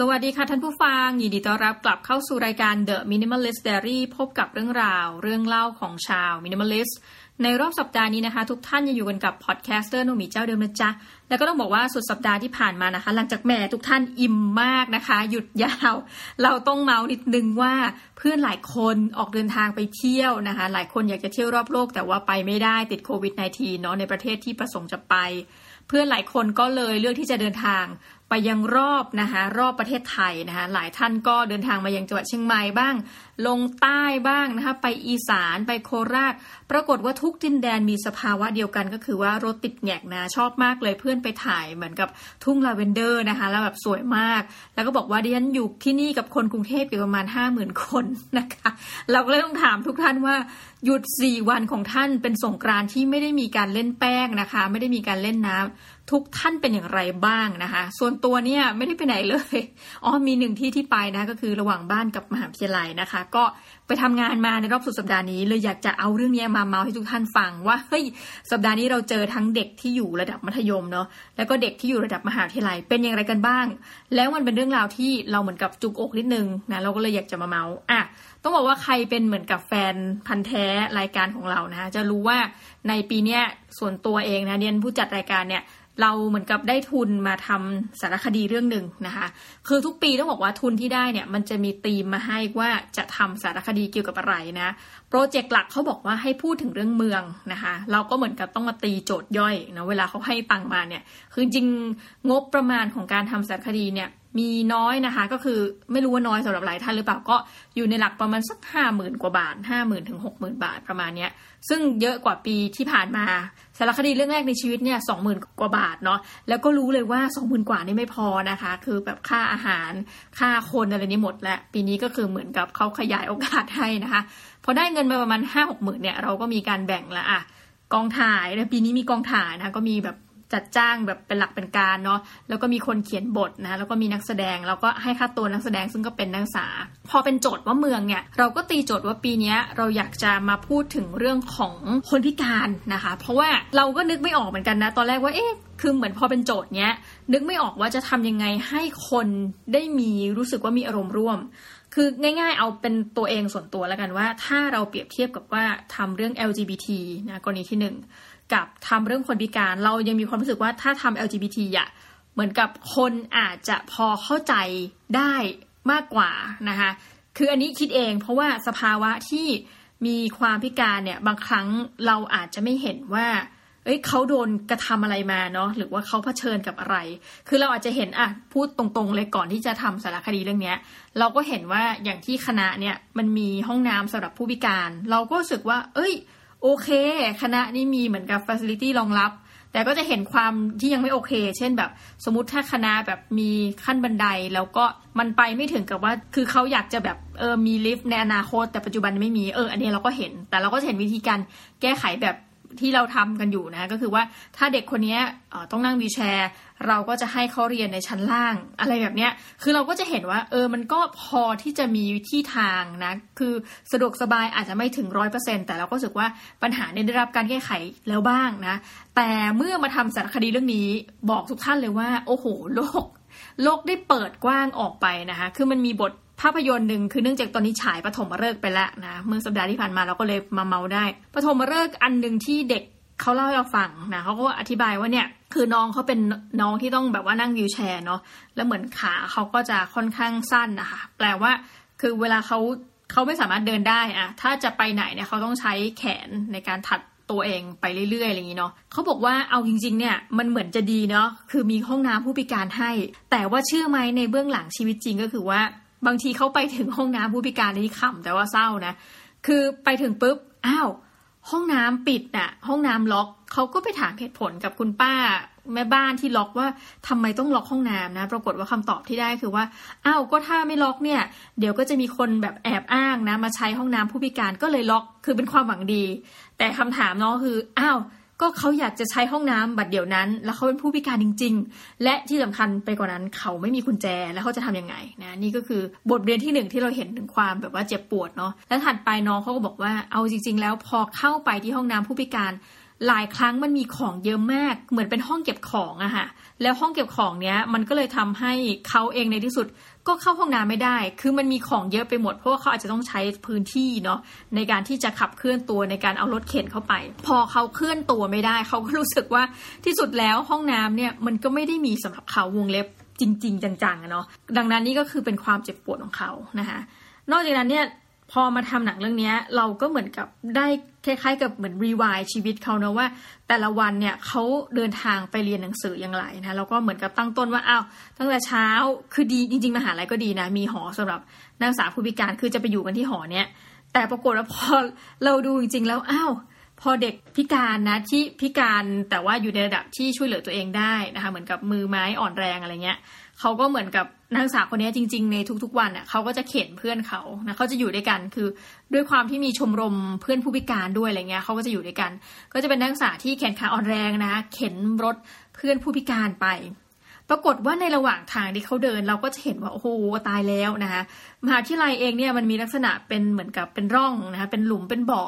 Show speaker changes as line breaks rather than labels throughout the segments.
สวัสดีค่ะท่านผู้ฟัง ยินดีต้อนรับกลับเข้าสู่รายการ The Minimalist Diary พบกับเรื่องราว เรื่องเล่าของชาว Minimalist ในรอบสัปดาห์นี้นะคะ ทุกท่านยังอยู่กันกับพอดแคสเตอร์โนมีเจ้าเดิมนะจ๊ะ แล้วก็ต้องบอกว่าสุดสัปดาห์ที่ผ่านมานะคะ หลังจากแม่ทุกท่านอิ่มมากนะคะ หยุดยาว เราต้องเมาส์นิดนึงว่าเพื่อนหลายคนออกเดินทางไปเที่ยวนะคะ หลายคนอยากจะเที่ยวรอบโลกแต่ว่าไปไม่ได้ติดโควิด -19 เนาะในประเทศที่ประสงค์จะไป เพื่อนหลายคนก็เลยเลือกที่จะเดินทาง ไปยังรอบนะคะรอบประเทศไทยนะคะหลายท่านก็เดินทางมายังจังหวัดเชียงใหม่บ้าง ลงใต้บ้างนะคะไปอีสานไปโคราช ปรากฏว่าทุกดินแดนมีสภาวะเดียวกันก็คือว่ารถติดแงกนะชอบมากเลยเพื่อนไปถ่ายเหมือนกับทุ่งลาเวนเดอร์นะคะแล้วแบบสวยมาก แล้วก็บอกว่าดิฉันอยู่ที่นี่กับคนกรุงเทพอยู่ประมาณห้าหมื่นคนนะคะเราก็เลยต้องถามทุกท่านว่าหยุดสี่วันของท่านเป็นสงกรานที่ไม่ได้มีการเล่นแป้งนะคะ ไม่ได้มีการเล่นน้ำ ทุกท่านเป็นอย่างไรบ้างนะคะ ส่วนตัวเนี่ยไม่ได้ไปไหนเลยอ๋อมีหนึ่งที่ที่ไปนะก็คือระหว่างบ้านกับมหาวิทยาลัยนะคะ ก็ไปทำงานมาในรอบสุดสัปดาห์นี้ เลยอยากจะเอาเรื่องนี้มาเมาให้ทุกท่านฟังว่าเฮ้ยสัปดาห์นี้เราเจอทั้งเด็กที่อยู่ระดับมัธยมเนาะแล้วก็เด็กที่อยู่ระดับมหาวิทยาลัยเป็นอย่างไรกันบ้าง แล้วมันเป็นเรื่องราวที่เราเหมือนกับจุกอกนิดนึงนะเราก็เลยอยากจะมาเมาอะต้องบอกว่าใครเป็นเหมือนกับแฟนพันธ์แท้รายการของเรานะจะรู้ว่าในปีนี้ส่วนตัวเองนะเรียนผู้จัดรายการเนี่ย เราเหมือนกับได้ทุนมาทำสารคดีเรื่องหนึ่งนะคะ คือทุกปีต้องบอกว่าทุนที่ได้เนี่ยมันจะมีธีมมาให้ว่าจะทำสารคดีเกี่ยวกับอะไรนะโปรเจกต์หลักเขาบอกว่าให้พูดถึงเรื่องเมืองนะคะ เราก็เหมือนกับต้องมาตีโจทย์ย่อยนะเวลาเขาให้ตังมาเนี่ย คือจริงงบประมาณของการทำสารคดีเนี่ยมีน้อยนะคะ ก็คือไม่รู้ว่าน้อยสำหรับหลายท่านหรือเปล่าก็อยู่ในหลักประมาณสักห้าหมื่นกว่าบาทห้าหมื่นถึงหกหมื่นบาทประมาณเนี้ยซึ่งเยอะกว่าปีที่ผ่านมา สารคดีเรื่องแรกในชีวิตเนี่ยสองหมื่นกว่าบาทเนาะแล้วก็รู้เลยว่าสองหมื่นกว่านี่ไม่พอนะคะ คือแบบค่าอาหารค่าคนอะไรนี้หมดแล้วปีนี้ก็คือเหมือนกับเขาขยายโอกาสให้นะคะพอได้เงินมาประมาณห้าหกหมื่นเนี่ยเราก็มีการแบ่งละอะกองถ่ายปีนี้มีกองถ่ายนะก็มีแบบ จัดจ้างแบบเป็นหลักเป็นการเนาะแล้วก็มีคนเขียนบทนะแล้วก็มีนักแสดงแล้วก็ให้ค่าตัวนักแสดงซึ่งก็เป็นนักศึกษา พอเป็นโจทย์ว่าเมืองเนี่ยเราก็ตีโจทย์ว่าปีนี้เราอยากจะมาพูดถึงเรื่องของคนพิการนะคะ เพราะว่าเราก็นึกไม่ออกเหมือนกันนะ ตอนแรกว่าเอ๊ะคือเหมือนพอเป็นโจทย์เนี้ย นึกไม่ออกว่าจะทำยังไงให้คนได้มีรู้สึกว่ามีอารมณ์ร่วม คือง่ายๆ เอาเป็นตัวเองส่วนตัวแล้วกันว่า ถ้าเราเปรียบเทียบกับว่าทำเรื่อง LGBT นะกรณีที่หนึ่ง กับทำเรื่องคนพิการ เรายังมีความรู้สึกว่าถ้าทำ LGBT อะเหมือนกับคนอาจจะพอเข้าใจได้มากกว่านะคะคืออันนี้คิดเองเพราะว่าสภาวะที่มีความพิการเนี่ยบางครั้งเราอาจจะไม่เห็นว่าเอ้ยเขาโดนกระทำอะไรมาเนาะหรือว่าเขาเผชิญกับอะไร คือเราอาจจะเห็นอะพูดตรงๆเลยก่อนที่จะทำสารคดีเรื่องเนี้ย เราก็เห็นว่าอย่างที่คณะเนี่ยมันมีห้องน้ำสำหรับผู้พิการ เราก็รู้สึกว่า เอ้ย โอเค คณะนี้มีเหมือนกับฟ a ซิลิตี้รองรับ แต่ก็จะเห็นความที่ยังไม่โอเค เช่นแบบสมมติถ้าคณะแบบมีขั้นบันไดแล้วก็มันไปไม่ถึงกับว่า คือเขาอยากจะแบบเออมีลิฟต์ในอนาคต แต่ปัจจุบันไม่มีเอออันนี้เราก็เห็น แต่เราก็เห็นวิธีการแก้ไขแบบ ที่เราทำกันอยู่นะก็คือว่าถ้าเด็กคนนี้ต้องนั่ง wheelchair เราก็จะให้เขาเรียนในชั้นล่าง อะไรแบบเนี้ยคือเราก็จะเห็นว่า เออมันก็พอที่จะมีที่ทางนะ คือสะดวกสบายอาจจะไม่ถึงร้อยเปอร์เซ็นแต่เราก็รู้สึกว่าปัญหาได้รับการแก้ไขแล้วบ้างนะ แต่เมื่อมาทำสารคดีเรื่องนี้บอกทุกท่านเลยว่า โอ้โห โลก โลกได้เปิดกว้างออกไปนะคะคือมันมีบท ภาพยนตร์หนึ่งคือเนื่องจากตอนนี้ฉายปฐมฤกษ์ไปแล้วนะเมื่อสัปดาห์ที่ผ่านมาเราก็เลยมาเมาได้ปฐมฤกษ์อันหนึ่งที่เด็กเขาเล่าให้เราฟังนะเขาก็อธิบายว่าเนี่ยคือน้องเขาเป็นน้องที่ต้องแบบว่านั่งวิวแชร์เนาะแล้วเหมือนขาเขาก็จะค่อนข้างสั้นนะคะแปลว่าคือเวลาเขาเขาไม่สามารถเดินได้อะถ้าจะไปไหนเนี่ยเขาต้องใช้แขนในการถัดตัวเองไปเรื่อยๆอะไรอย่างนี้เนาะเขาบอกว่าเอาจริง ๆ เนี่ยมันเหมือนจะดีเนาะคือมีห้องน้ำผู้พิการให้ แต่ว่าเชื่อไหมในเบื้องหลังชีวิตจริงก็คือว่า บางทีเขาไปถึงห้องน้ำผู้พิการนี่ขำแต่ว่าเศร้านะ คือไปถึงปุ๊บ อ้าว ห้องน้ำปิดน่ะ ห้องน้ำล็อกเขาก็ไปถามเหตุผลกับคุณป้าแม่บ้านที่ล็อกว่าทำไมต้องล็อกห้องน้ำนะ ปรากฏว่าคำตอบที่ได้คือว่าอ้าวก็ถ้าไม่ล็อกเนี่ย เดี๋ยวก็จะมีคนแบบแอบอ้างนะ มาใช้ห้องน้ำผู้พิการก็เลยล็อก คือเป็นความหวังดี แต่คำถามเนาะคืออ้าว ก็เขาอยากจะใช้ห้องน้ำบัดเดี๋ยวนั้น แล้วเขาเป็นผู้พิการจริง ๆ และที่สำคัญไปกว่านั้นเขาไม่มีกุญแจแล้วเขาจะทํำยังไงนะนี่ก็คือบทเรียนที่หนึ่งที่เราเห็นถึงความแบบว่าเจ็บปวดเนาะแล้วถัดไปน้องเขาก็บอกว่าเอาจริง ๆ แล้วพอเข้าไปที่ห้องน้ำผู้พิการหลายครั้งมันมีของเยอะมาก เหมือนเป็นห้องเก็บของอะค่ะ แล้วห้องเก็บของเนี้ยมันก็เลยทำให้เขาเองในที่สุด ก็เข้าห้องน้ำไม่ได้ คือมันมีของเยอะไปหมด เพราะว่าเขาอาจจะต้องใช้พื้นที่เนาะในการที่จะขับเคลื่อนตัวในการเอารถเข็นเข้าไป พอเขาเคลื่อนตัวไม่ได้ เขาก็รู้สึกว่าที่สุดแล้วห้องน้ำเนี่ยมันก็ไม่ได้มีสำหรับเขาวงเล็บจริง ๆ จังๆเนาะ ดังนั้นนี่ก็คือเป็นความเจ็บปวดของเขานะคะ นอกจากนั้นเนี่ยพอมาทำหนังเรื่องนี้เราก็เหมือนกับได้ คล้ายๆ กับเหมือนรีวายชีวิตเขาเนะว่า แต่ละวันเนี่ยเขาเดินทางไปเรียนหนังสืออย่างไรนะแล้วก็เหมือนกับตั้งต้นว่าอ้าวตั้งแต่เช้าคือดีจริง ๆมหาลัยก็ดีนะมีหอสำหรับนักศึกษาผู้พิการคือจะไปอยู่กันที่หอเนี้ยแต่ปรากฏว่าพอเราดูจริง ๆ แล้วอ้าวพอเด็กพิการนะที่พิการแต่ว่าอยู่ในระดับที่ช่วยเหลือตัวเองได้นะคะเหมือนกับมือไม้อ่อนแรงอะไรเงี้ยเขาก็เหมือนกับ นักศึกษาคนนี้จริง ๆ ในทุกๆวันเน่ยเขาก็จะเข็นเพื่อนเขานะเขาจะอยู่ด้วยกันคือด้วยความที่มีชมรมเพื่อนผู้พิการด้วยอะไรเงี้ยเขาก็จะอยู่ด้วยกัน ก็จะเป็นนักศึกษาที่แขนขาอ่อนแรงนะเข็นรถเพื่อนผู้พิการไป ปรากฏว่าในระหว่างทางที่เขาเดิน เราก็จะเห็นว่าโอ้โหตายแล้วนะคะมหาวิทยาลัยเองเนี่ยมันมีลักษณะเป็นเหมือนกับเป็นร่องนะคะเป็นหลุมเป็นบ่อ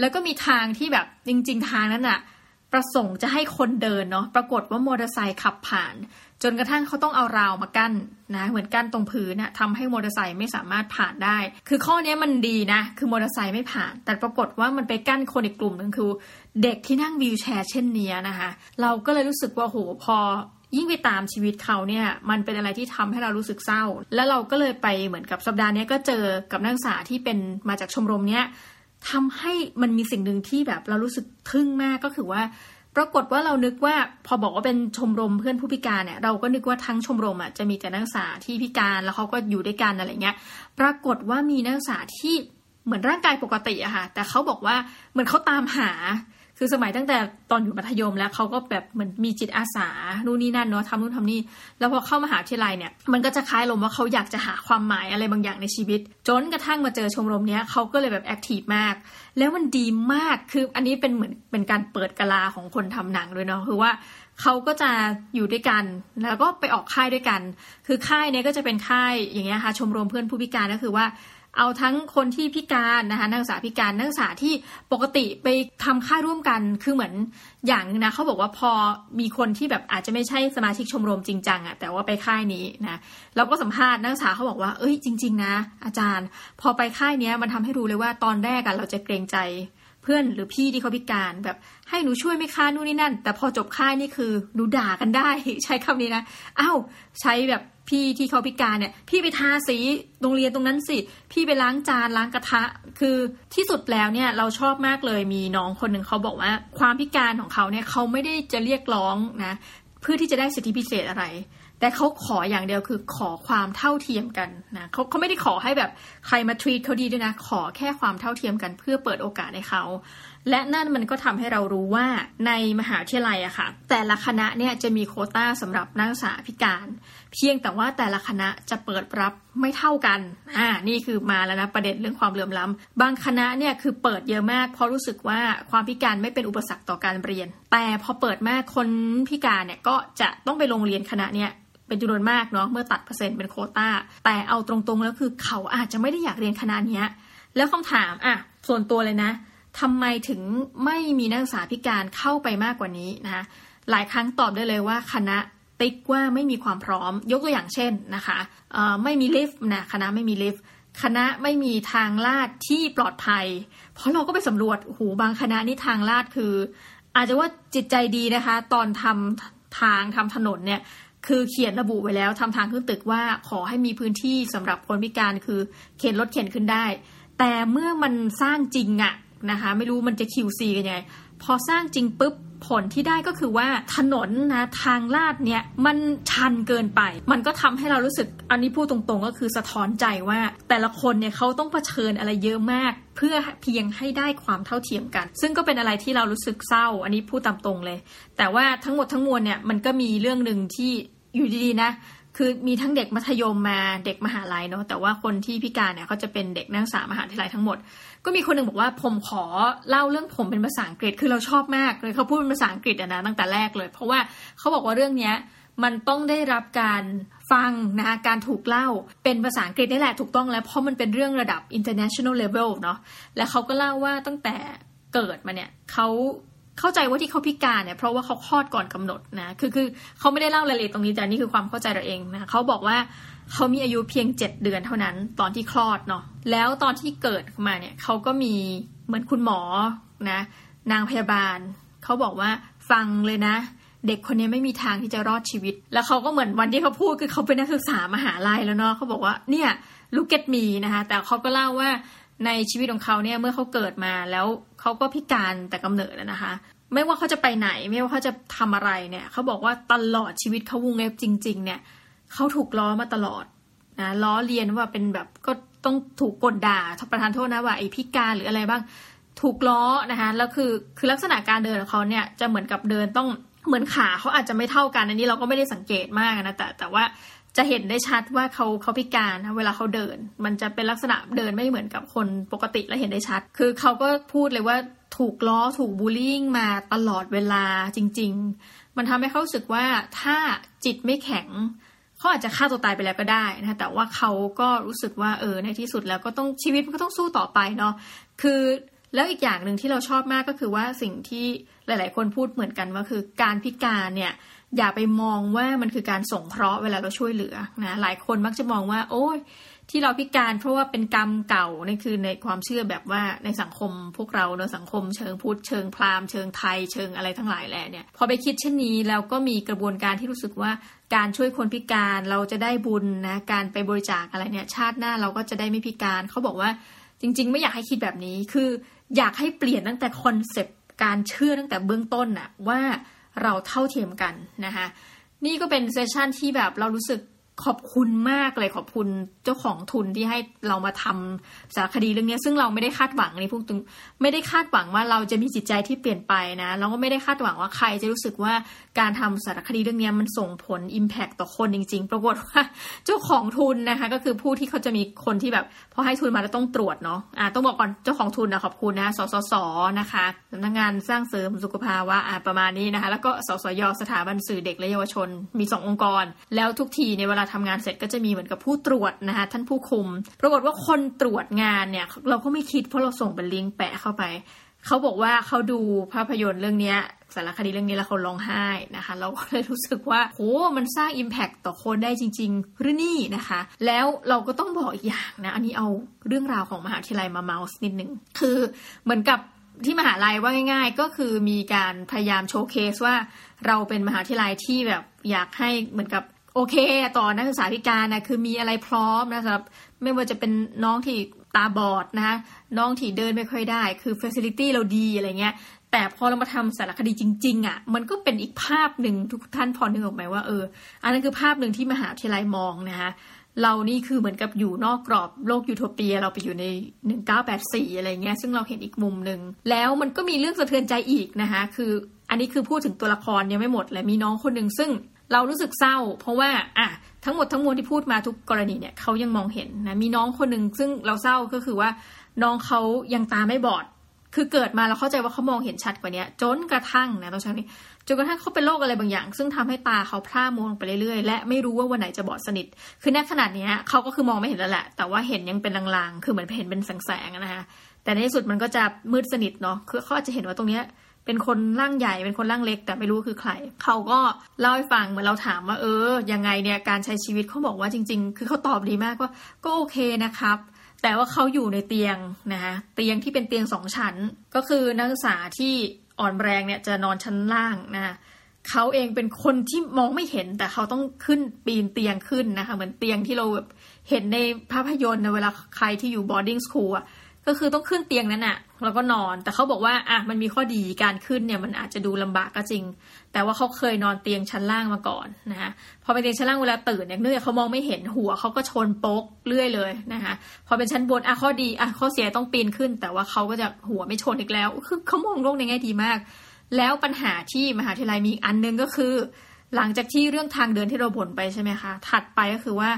แล้วก็มีทางที่แบบจริง ๆ ทางนั้นอะ ประสงค์จะให้คนเดินเนาะ ปรากฏว่ามอเตอร์ไซค์ขับผ่าน จนกระทั่งเขาต้องเอาราวมากั้นนะ เหมือนกั้นตรงพื้นนะทำให้มอเตอร์ไซค์ไม่สามารถผ่านได้ คือข้อนี้มันดีนะ คือมอเตอร์ไซค์ไม่ผ่าน แต่ปรากฏว่ามันไปกั้นคนอีกกลุ่มหนึ่งคือ เด็กที่นั่งวีลแชร์เช่นนี้นะคะ เราก็เลยรู้สึกว่าโหพอยิ่งไปตามชีวิตเขาเนี่ย มันเป็นอะไรที่ทำให้เรารู้สึกเศร้า แล้วเราก็เลยไปเหมือนกับสัปดาห์นี้ก็เจอกับนักศึกษาที่เป็นมาจากชมรมเนี้ย ทำให้มันมีสิ่งหนึ่งที่แบบเรารู้สึกทึ่งมากก็คือว่า ปรากฏว่าเรานึกว่าพอบอกว่าเป็นชมรมเพื่อนผู้พิการเนี่ยเราก็นึกว่าทั้งชมรมอะจะมีแต่นักศึกษาที่พิการแล้วเขาก็อยู่ด้วยกันอะไรเงี้ย ปรากฏว่ามีนักศึกษาที่เหมือนร่างกายปกติอะค่ะ แต่เขาบอกว่าเหมือนเขาตามหา คือสมัยตั้งแต่ตอนอยู่มัธยมแล้วเขาก็แบบเหมือนมีจิตอาสานู่นนี่นั่นเนาะทำนู่นทำนี่แล้วพอเข้ามหาวิทยาลัยเนี่ยมันก็จะคล้ายลมว่าเขาอยากจะหาความหมายอะไรบางอย่างในชีวิต จนกระทั่งมาเจอชมรมเนี้ยเขาก็เลยแบบ active มาก แล้วมันดีมากคืออันนี้เป็นเหมือนเป็นการเปิดกะลาของคนทำหนังด้วยเนาะคือว่าเขาก็จะอยู่ด้วยกัน แล้วก็ไปออกค่ายด้วยกัน คือค่ายเนี้ยก็จะเป็นค่ายอย่างเงี้ยค่ะชมรมเพื่อนผู้พิการก็คือว่า เอาทั้งคนที่พิการนะคะนักศึกษาพิการนักศึกษาที่ปกติไปทำค่ายร่วมกันคือเหมือนอย่างนะเขาบอกว่าพอมีคนที่แบบอาจจะไม่ใช่สมาชิกชมรมจริงจังอะแต่ว่าไปค่ายนี้นะเราก็สัมภาษณ์นักศึกษาเขาบอกว่าเอ้ยจริง ๆ นะ อาจารย์ พอไปค่ายนี้มันทำให้รู้เลยว่าตอนแรกอะเราจะเกรงใจเพื่อนหรือพี่ที่เขาพิการแบบให้หนูช่วยไม่ค้านู่นนี่นั่น แต่พอจบค่ายนี่คือหนูด่ากันได้ ใช้คำนี้นะอ้าวใช้แบบ พี่ที่เขาพิการเนี่ย พี่ไปทาสีโรงเรียนตรงนั้นสิ พี่ไปล้างจานล้างกระทะ คือที่สุดแล้วเนี่ยเราชอบมากเลยมีน้องคนหนึ่งเขาบอกว่า ความพิการของเขาเนี่ยเขาไม่ได้จะเรียกร้องนะเพื่อที่จะได้สิทธิพิเศษอะไร แต่เขาขออย่างเดียวคือขอความเท่าเทียมกันนะเขาเขาไม่ได้ขอให้แบบใครมาทรีตเขาดีด้วยนะ ขอแค่ความเท่าเทียมกัน เพื่อเปิดโอกาสให้เขาและนั่นมันก็ทำให้เรารู้ว่าในมหาวิทยาลัยอะค่ะ แต่ละคณะเนี่ยจะมีโคต้าสำหรับนักศึกษาพิการ เพียงแต่ว่าแต่ละคณะจะเปิดรับไม่เท่ากันอ่านี่คือมาแล้วนะประเด็นเรื่องความเหลื่อมล้ำบางคณะเนี่ยคือเปิดเยอะมาก เพราะรู้สึกว่าความพิการไม่เป็นอุปสรรคต่อการเรียน แต่พอเปิดมากคนพิการเนี่ยก็จะต้องไปโรงเรียนคณะเนี่ย เป็นจำนวนมากเนาะเมื่อตัดเปอร์เซ็นต์เป็นโคต้าแต่เอาตรงๆแล้วคือเขาอาจจะไม่ได้อยากเรียนคณะนี้แล้วคำถามอะส่วนตัวเลยนะทำไมถึงไม่มีนักศึกษาพิการเข้าไปมากกว่านี้นะคะหลายครั้งตอบได้เลยว่าคณะติ๊กว่าไม่มีความพร้อม ยกตัวอย่างเช่นนะคะไม่มีลิฟต์นะคณะไม่มีลิฟต์คณะไม่มีทางลาดที่ปลอดภัย เพราะเราก็ไปสำรวจหูบางคณะนี่ทางลาดคือ อาจจะว่าจิตใจดีนะคะ ตอนทำทางทำถนนเนี่ย คือเขียนระบุไว้แล้วทำทางขึ้นตึกว่าขอให้มีพื้นที่สำหรับคนพิการคือเข็นรถเข็นขึ้นได้ แต่เมื่อมันสร้างจริงอะนะคะ ไม่รู้มันจะ QC กันยังไงพอสร้างจริงปุ๊บผลที่ได้ก็คือว่าถนนนะทางลาดเนี่ยมันชันเกินไป มันก็ทำให้เรารู้สึกอันนี้พูดตรงๆ ก็คือสะท้อนใจว่า แต่ละคนเนี่ยเขาต้องเผชิญอะไรเยอะมาก เพื่อเพียงให้ได้ความเท่าเทียมกัน ซึ่งก็เป็นอะไรที่เรารู้สึกเศร้า อันนี้พูดตามตรงเลย แต่ว่าทั้งหมดทั้งมวลเนี่ยมันก็มีเรื่องหนึ่งที่ อยู่ดีๆนะคือมีทั้งเด็กมัธยมมาเด็กมหาลัยเนาะแต่ว่าคนที่พิการเนี่ยเขาจะเป็นเด็กนักศึกษามหาวิทยาลัยทั้งหมด ก็มีคนหนึ่งบอกว่าผมขอเล่าเรื่องผมเป็นภาษาอังกฤษคือเราชอบมากเลยเขาพูดเป็นภาษาอังกฤษนะตั้งแต่แรกเลย เพราะว่าเขาบอกว่าเรื่องเนี้ยมันต้องได้รับการฟังนะคะการถูกเล่าเป็นภาษาอังกฤษนี่แหละถูกต้องแล้ว เพราะมันเป็นเรื่องระดับ international level เนาะและเขาก็เล่าว่าตั้งแต่เกิดมาเนี่ยเขา เข้าใจว่าที่เขาพิการเนี่ยเพราะว่าเขาคลอดก่อนกำหนดนะคือคือเขาไม่ได้เล่ารายละเอียดตรงนี้แต่นี่คือความเข้าใจเราเองนะเขาบอกว่าเขามีอายุเพียงเจ็ดเดือนเท่านั้น ตอนที่คลอดเนาะแล้วตอนที่เกิดมาเนี่ยเขาก็มีเหมือนคุณหมอนะนางพยาบาลเขาบอกว่าฟังเลยนะ เด็กคนนี้ไม่มีทางที่จะรอดชีวิต แล้วเขาก็เหมือนวันที่เขาพูดคือเขาเป็นนักศึกษามหาลัยแล้วเนาะเขาบอกว่าเนี่ยลูกเกตมีนะคะแต่เขาก็เล่าว่า ในชีวิตของเขาเนี่ยเมื่อเขาเกิดมาแล้วเขาก็พิการแต่กำเนิดนะคะ ไม่ว่าเขาจะไปไหนไม่ว่าเขาจะทำอะไรเนี่ยเขาบอกว่าตลอดชีวิตเขาวงเล็บจริง ๆ เนี่ยเขาถูกล้อมาตลอดนะล้อเลียนว่าเป็นแบบก็ต้องถูกกดด่าประธานโทษนะว่าไอพิการหรืออะไรบ้างถูกล้อนะคะแล้วคือคือลักษณะการเดินของเขาเนี่ยจะเหมือนกับเดินต้องเหมือนขาเขาอาจจะไม่เท่ากันอันนี้เราก็ไม่ได้สังเกตมากนะแต่แต่ว่า จะเห็นได้ชัดว่าเขาเขาพิการนะเวลาเขาเดิน มันจะเป็นลักษณะเดินไม่เหมือนกับคนปกติและเห็นได้ชัด คือเขาก็พูดเลยว่าถูกล้อถูกบูลลี่มาตลอดเวลาจริง ๆ มันทำให้เขาสึกว่าถ้าจิตไม่แข็งเขาอาจจะฆ่าตัวตายไปแล้วก็ได้นะแต่ว่าเขาก็รู้สึกว่าเออในที่สุดแล้วก็ต้องชีวิตมันก็ต้องสู้ต่อไปเนาะคือแล้วอีกอย่างหนึ่งที่เราชอบมากก็คือว่าสิ่งที่หลาย ๆ คนพูดเหมือนกันว่าคือการพิการเนี่ย อย่าไปมองว่ามันคือการส่งเคราะห์เวลาเราช่วยเหลือนะหลายคนมักจะมองว่า โอ้ยที่เราพิการเพราะว่าเป็นกรรมเก่านี่คือในความเชื่อแบบว่าในสังคมพวกเราในสังคมเชิงพุทธเชิงพราหมณ์เชิงไทยเชิงอะไรทั้งหลายแหละเนี่ยพอไปคิดเช่นนี้แล้วก็มีกระบวนการที่รู้สึกว่าการช่วยคนพิการเราจะได้บุญนะการไปบริจาคอะไรเนี่ย ชาติหน้าเราก็จะได้ไม่พิการเขาบอกว่าจริง ๆ ไม่อยากให้คิดแบบนี้คืออยากให้เปลี่ยนตั้งแต่ concept การเชื่อตั้งแต่เบื้องต้นน่ะว่า เราเท่าเทียมกันนะคะนี่ก็เป็น session ที่แบบเรารู้สึก ขอบคุณมากเลยขอบคุณเจ้าของทุนที่ให้เรามาทำสารคดีเรื่องนี้ซึ่งเราไม่ได้คาดหวังในพวกตึงไม่ได้คาดหวังว่าเราจะมีจิตใจที่เปลี่ยนไปนะเราก็ไม่ได้คาดหวังว่าใครจะรู้สึกว่าการทำสารคดีเรื่องนี้มันส่งผลอิมแพคต่อคนจริง ๆ ปรากฏว่าเจ้าของทุนนะคะ ก็คือผู้ที่เขาจะมีคนที่แบบพอให้ทุนมาแล้วต้องตรวจเนาะอ่าต้องบอกก่อนเจ้าของทุนนะขอบคุณนะสสสนะคะสำนักงานสร้างเสริมสุขภาวะอ่าประมาณนี้นะคะ แล้วก็สสยสถาบันสื่อเด็กและเยาวชนมีสององค์กร แล้วทุกทีในเวลาทำงานเสร็จก็จะมีเหมือนกับผู้ตรวจนะคะท่านผู้คุม ปรากฏว่าคนตรวจงานเนี่ย เราก็ไม่คิดเพราะเราส่งเป็นลิงก์แปะเข้าไป เขาบอกว่าเขาดูภาพยนตร์เรื่องนี้สารคดีเรื่องนี้แล้วเขาร้องไห้นะคะ เราก็เลยรู้สึกว่าโหมันสร้างอิมแพคต่อคนได้จริงๆหรือนี่นะคะ แล้วเราก็ต้องบอกอีกอย่างนะ อันนี้เอาเรื่องราวของมหาวิทยาลัยมาเมาส์นิดนึงคือเหมือนกับที่มหาลัยว่าง่าย ๆ ก็คือมีการพยายามโชว์เคสว่าเราเป็นมหาวิทยาลัยที่แบบอยากให้เหมือนกับ โอเค ต่อนักศึกษาพิการนะคือมีอะไรพร้อมนะสำหรับ ไม่ว่าจะเป็นน้องที่ตาบอดนะคะน้องที่เดินไม่ค่อยได้ คือ facility เราดีอะไรเงี้ยแต่พอเรามาทำสารคดีจริง ๆอะ่ะมันก็เป็นอีกภาพหนึ่งทุกท่านพอนึกออกไหมว่าเออ อันนั้นคือภาพหนึ่งที่มหาวิทยาลัยมองนะคะเรานี่คือเหมือนกับอยู่นอกกรอบโลกยูโทเปีย เราไปอยู่ใน 1984 อะไรเงี้ย ซึ่งเราเห็นอีกมุมหนึ่ง แล้วมันก็มีเรื่องสะเทือนใจอีกนะคะ คืออันนี้คือพูดถึงตัวละครยังไม่หมดเลยมีน้องคนหนึ่งซึ่ง เรารู้สึกเศร้า เพราะว่าอะทั้งหมดทั้งมวลที่พูดมาทุกกรณีเนี่ยเขายังมองเห็นนะมีน้องคนหนึ่งซึ่งเราเศร้าก็คือว่าน้องเขายังตาไม่บอด คือเกิดมาเราเข้าใจว่าเขามองเห็นชัดกว่านี้จนกระทั่งนะต้องใช้นี้จนกระทั่งเขาเป็นโรคอะไรบางอย่าง ซึ่งทำให้ตาเขาพร่ามองไปเรื่อยๆและไม่รู้ว่าวันไหนจะบอดสนิท คือในขนาดนี้เขาก็คือมองไม่เห็นแล้วแหละ แต่ว่าเห็นยังเป็นลางๆ คือเหมือนเห็นเป็นแสงๆนะคะแต่ในที่สุดมันก็จะมืดสนิทเนาะคือเขาอาจจะเห็นว่าตรงเนี้ย เป็นคนร่างใหญ่เป็นคนร่างเล็ก แต่ไม่รู้คือใคร เขาก็เล่าให้ฟังเหมือนเราถามว่าเออยังไงเนี่ยการใช้ชีวิตเขาบอกว่าจริง ๆ คือเขาตอบดีมากว่าก็โอเคนะครับแต่ว่าเขาอยู่ในเตียงนะคะเตียงที่เป็นเตียงสองชั้น ก็คือนักศึกษาที่อ่อนแรงเนี่ยจะนอนชั้นล่างนะคะเขาเองเป็นคนที่มองไม่เห็นแต่เขาต้องขึ้นปีนเตียงขึ้นนะคะเหมือนเตียงที่เราแบบเห็นในภาพยนตร์ในเวลาใครที่อยู่ boarding school อะก็คือต้องขึ้นเตียงนั้นอะ แล้วก็นอน แต่เขาบอกว่าอะมันมีข้อดีการขึ้นเนี่ยมันอาจจะดูลำบากก็จริง แต่ว่าเขาเคยนอนเตียงชั้นล่างมาก่อนนะคะพอไปเตียงชั้นล่างเวลาตื่นเนี่ยเนื่องจากเขามองไม่เห็นหัวเขาก็ชนโป๊กเรื่อยเลยนะคะพอเป็นชั้นบนอะข้อดีอะข้อเสียต้องปีนขึ้น แต่ว่าเขาก็จะหัวไม่ชนอีกแล้วคือเขามองโลกในแง่ดีมาก แล้วปัญหาที่มหาวิทยาลัยมีอันนึงก็คือ หลังจากที่เรื่องทางเดินที่เราบ่นไปใช่ไหมคะถัดไปก็คือว่า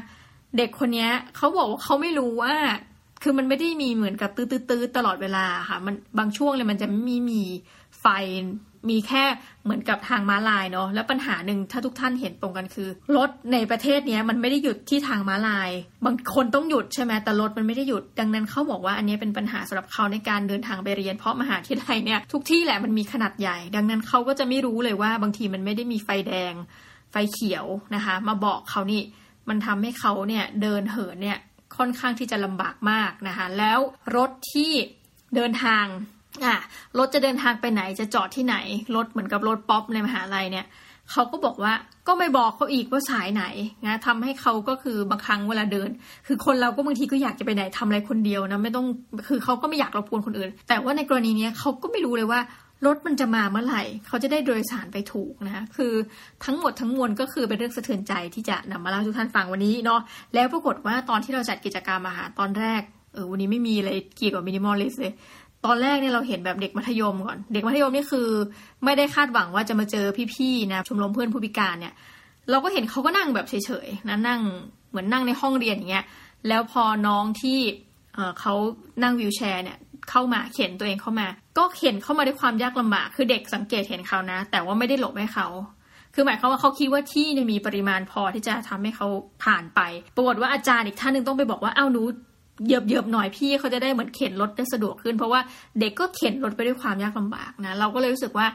เด็กคนนี้เขาบอกว่าเขาไม่รู้ว่า คือมันไม่ได้มีเหมือนกับตื้อๆตลอดเวลาค่ะ มันบางช่วงเลยมันจะไม่มีไฟมีแค่เหมือนกับทางม้าลายเนาะแล้วปัญหาหนึ่งถ้าทุกท่านเห็นตรงกันคือ รถในประเทศนี้มันไม่ได้หยุดที่ทางม้าลาย บางคนต้องหยุดใช่ไหมแต่รถมันไม่ได้หยุด ดังนั้นเขาบอกว่าอันนี้เป็นปัญหาสำหรับเขาในการเดินทางไปเรียน เพราะมหาวิทยาลัยเนี่ยทุกที่แหละมันมีขนาดใหญ่ ดังนั้นเขาก็จะไม่รู้เลยว่าบางทีมันไม่ได้มีไฟแดง ไฟเขียวนะคะ มาบอกเขานี่มันทำให้เขาเนี่ยเดินเหินเนี่ย ค่อนข้างที่จะลำบากมากนะคะ แล้วรถที่เดินทางอะรถจะเดินทางไปไหนจะจอดที่ไหน รถเหมือนกับรถป๊อปในมหาลัยเนี่ยเขาก็บอกว่าก็ไม่บอกเขาอีกว่าสายไหนนะทำให้เขาก็คือบางครั้งเวลาเดิน คือคนเราก็บางทีก็อยากจะไปไหนทำอะไรคนเดียวนะไม่ต้องคือเขาก็ไม่อยากรบกวนคนอื่น แต่ว่าในกรณีนี้เขาก็ไม่รู้เลยว่า รถมันจะมาเมื่อไหร่ เขาจะได้โดยสารไปถูกนะคะคือทั้งหมดทั้งมวลก็คือเป็นเรื่องสะเทือนใจที่จะนำมาเล่าทุกท่านฟังวันนี้เนาะแล้วปรากฏว่าตอนที่เราจัดกิจกรรมอาหารตอนแรกเออวันนี้ไม่มีอะไรเกี่ยวกับมินิมอลลิสเลยตอนแรกเนี่ยเราเห็นแบบเด็กมัธยมก่อน เด็กมัธยมนี่คือ ไม่ได้คาดหวังว่าจะมาเจอพี่ๆนะชมรมเพื่อนผู้พิการเนี่ย เราก็เห็นเขาก็นั่งแบบเฉยๆนะนั่งเหมือนนั่งในห้องเรียนอย่างเงี้ยแล้วพอน้องที่เเขานั่งวิวแชร์เนี่ย เข้ามาเข็นตัวเองเข้ามา ก็เข็นเข้ามาด้วยความยากลำบากคือเด็กสังเกตเห็นเขานะ แต่ว่าไม่ได้หลบให้เขา คือหมายความว่าเขาคิดว่าที่เนี่ยมีปริมาณพอที่จะทำให้เขาผ่านไปปรากฏว่าอาจารย์อีกท่านหนึ่งต้องไปบอกว่าเอ้าหนูเหยียบๆหน่อยพี่เขาจะได้เหมือนเข็นรถได้สะดวกขึ้น เพราะว่าเด็กก็เข็นรถไปด้วยความยากลำบากนะเราก็เลยรู้สึกว่า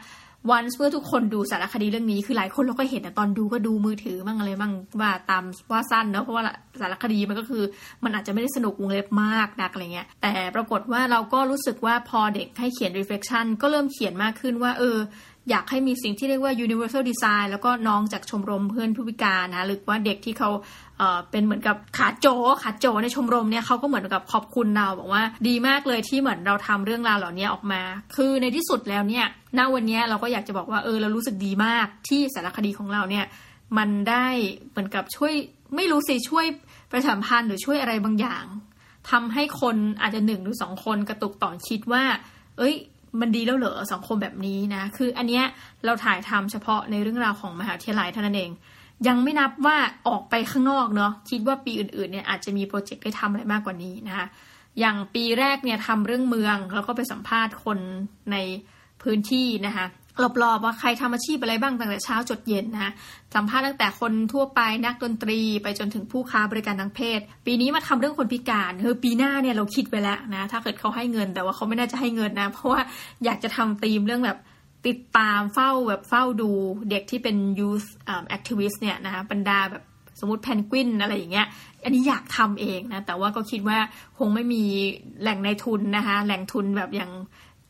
วันเพื่อทุกคนดูสารคดีเรื่องนี้คือหลายคนเราก็เห็นนะตอนดูก็ดูมือถือมั่งอะไรมั่งว่าตามว่าสั้นเนาะเพราะว่าสารคดีมันก็คือ มันอาจจะไม่ได้สนุกวงเล็บมากนักอะไรเงี้ยแต่ปรากฏว่าเราก็รู้สึกว่าพอเด็กให้เขียน reflection ก็เริ่มเขียนมากขึ้นว่าเออ อยากให้มีสิ่งที่เรียกว่า universal design แล้วก็น้องจากชมรมเพื่อนผู้พิการนะหรือว่าเด็กที่เขาเป็นเหมือนกับขาโจขาโจในชมรมเนี่ยเขาก็เหมือนกับขอบคุณเราบอกว่าดีมากเลยที่เหมือนเราทำเรื่องราวเหล่านี้ออกมา คือในที่สุดแล้วเนี่ยณวันนี้เราก็อยากจะบอกว่าเออเรารู้สึกดีมากที่สารคดีของเราเนี่ยมันได้เหมือนกับช่วยไม่รู้สิช่วยประชาสัมพันธ์หรือช่วยอะไรบางอย่างทำให้คนอาจจะหนึ่งหรือสองคนกระตุกต่อคิดว่า เอ้ย มันดีแล้วเหรอสังคมแบบนี้นะ คืออันเนี้ยเราถ่ายทำเฉพาะในเรื่องราวของมหาวิทยาลัยเท่านั้นเอง ยังไม่นับว่าออกไปข้างนอกเนาะคิดว่าปีอื่นๆเนี่ยอาจจะมีโปรเจกต์ให้ทำอะไรมากกว่านี้นะคะอย่างปีแรกเนี่ยทำเรื่องเมืองแล้วก็ไปสัมภาษณ์คนในพื้นที่นะคะ รอบๆว่าใครทำอาชีพอะไรบ้างตั้งแต่เช้าจดเย็นนะสัมภาษณ์ตั้งแต่คนทั่วไปนักดนตรีไปจนถึงผู้ค้าบริการทางเพศ ปีนี้มาทำเรื่องคนพิการเออปีหน้าเนี่ยเราคิดไปแล้วนะ ถ้าเกิดเขาให้เงินแต่ว่าเขาไม่น่าจะให้เงินนะ เพราะว่าอยากจะทำธีมเรื่องแบบติดตามเฝ้าแบบเฝ้าดูเด็กที่เป็น youth activist เนี่ยนะคะบรรดาแบบสมมติแพนกวินอะไรอย่างเงี้ย อันนี้อยากทำเองนะ แต่ว่าก็คิดว่าคงไม่มีแหล่งในทุนนะคะ แหล่งทุนแบบอย่าง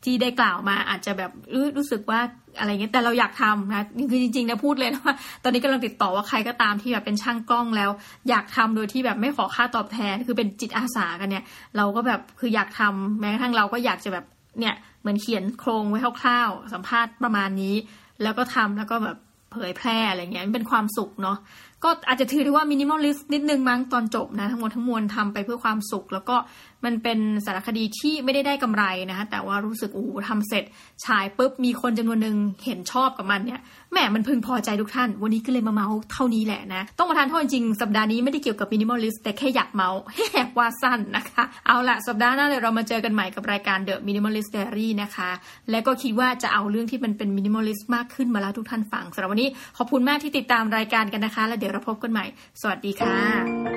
ที่ได้กล่าวมาอาจจะแบบรู้สึกว่าอะไรเงี้ยแต่เราอยากทำนะคือจริงๆนะพูดเลยนะว่าตอนนี้กำลังติดต่อว่าใครก็ตามที่แบบเป็นช่างกล้องแล้ว อยากทำโดยที่แบบไม่ขอค่าตอบแทนคือเป็นจิตอาสากันเนี่ย เราก็แบบคืออยากทำแม้กระทั่งเราก็อยากจะแบบเนี่ยเหมือนเขียนโครงไว้คร่าวๆ สัมภาษณ์ประมาณนี้ แล้วก็ทำแล้วก็แบบเผยแพร่อะไรเงี้ยมันเป็นความสุขเนาะก็อาจจะถือได้ว่า minimalist นิดนึงมั้งตอนจบนะทั้งหมดทั้งมวลทำไปเพื่อความสุข แล้วก็มันเป็นสารคดีที่ไม่ได้ได้กำไรนะคะแต่ว่ารู้สึกโอ้ทำเสร็จฉายปุ๊บมีคนจำนวนหนึ่งเห็นชอบกับมันเนี่ยแหมมันพึงพอใจทุกท่าน วันนี้ก็เลยมาเมาท์เท่านี้แหละนะ ต้องประทานโทษจริงสัปดาห์นี้ไม่ได้เกี่ยวกับ minimalist แต่แค่อยากเมาท์ให้แหกว่าสั้นนะคะ เอาละสัปดาห์หน้าเลยเรามาเจอกันใหม่กับรายการ The Minimalist Diary นะคะ และก็คิดว่าจะเอาเรื่องที่มันเป็น minimalist มากขึ้นมาแล้วทุกท่านฟังสำหรับวันนี้ขอบคุณมากที่ติดตามรายการกันนะคะ แล้วเดี๋ยวเราพบกันใหม่ สวัสดีค่ะ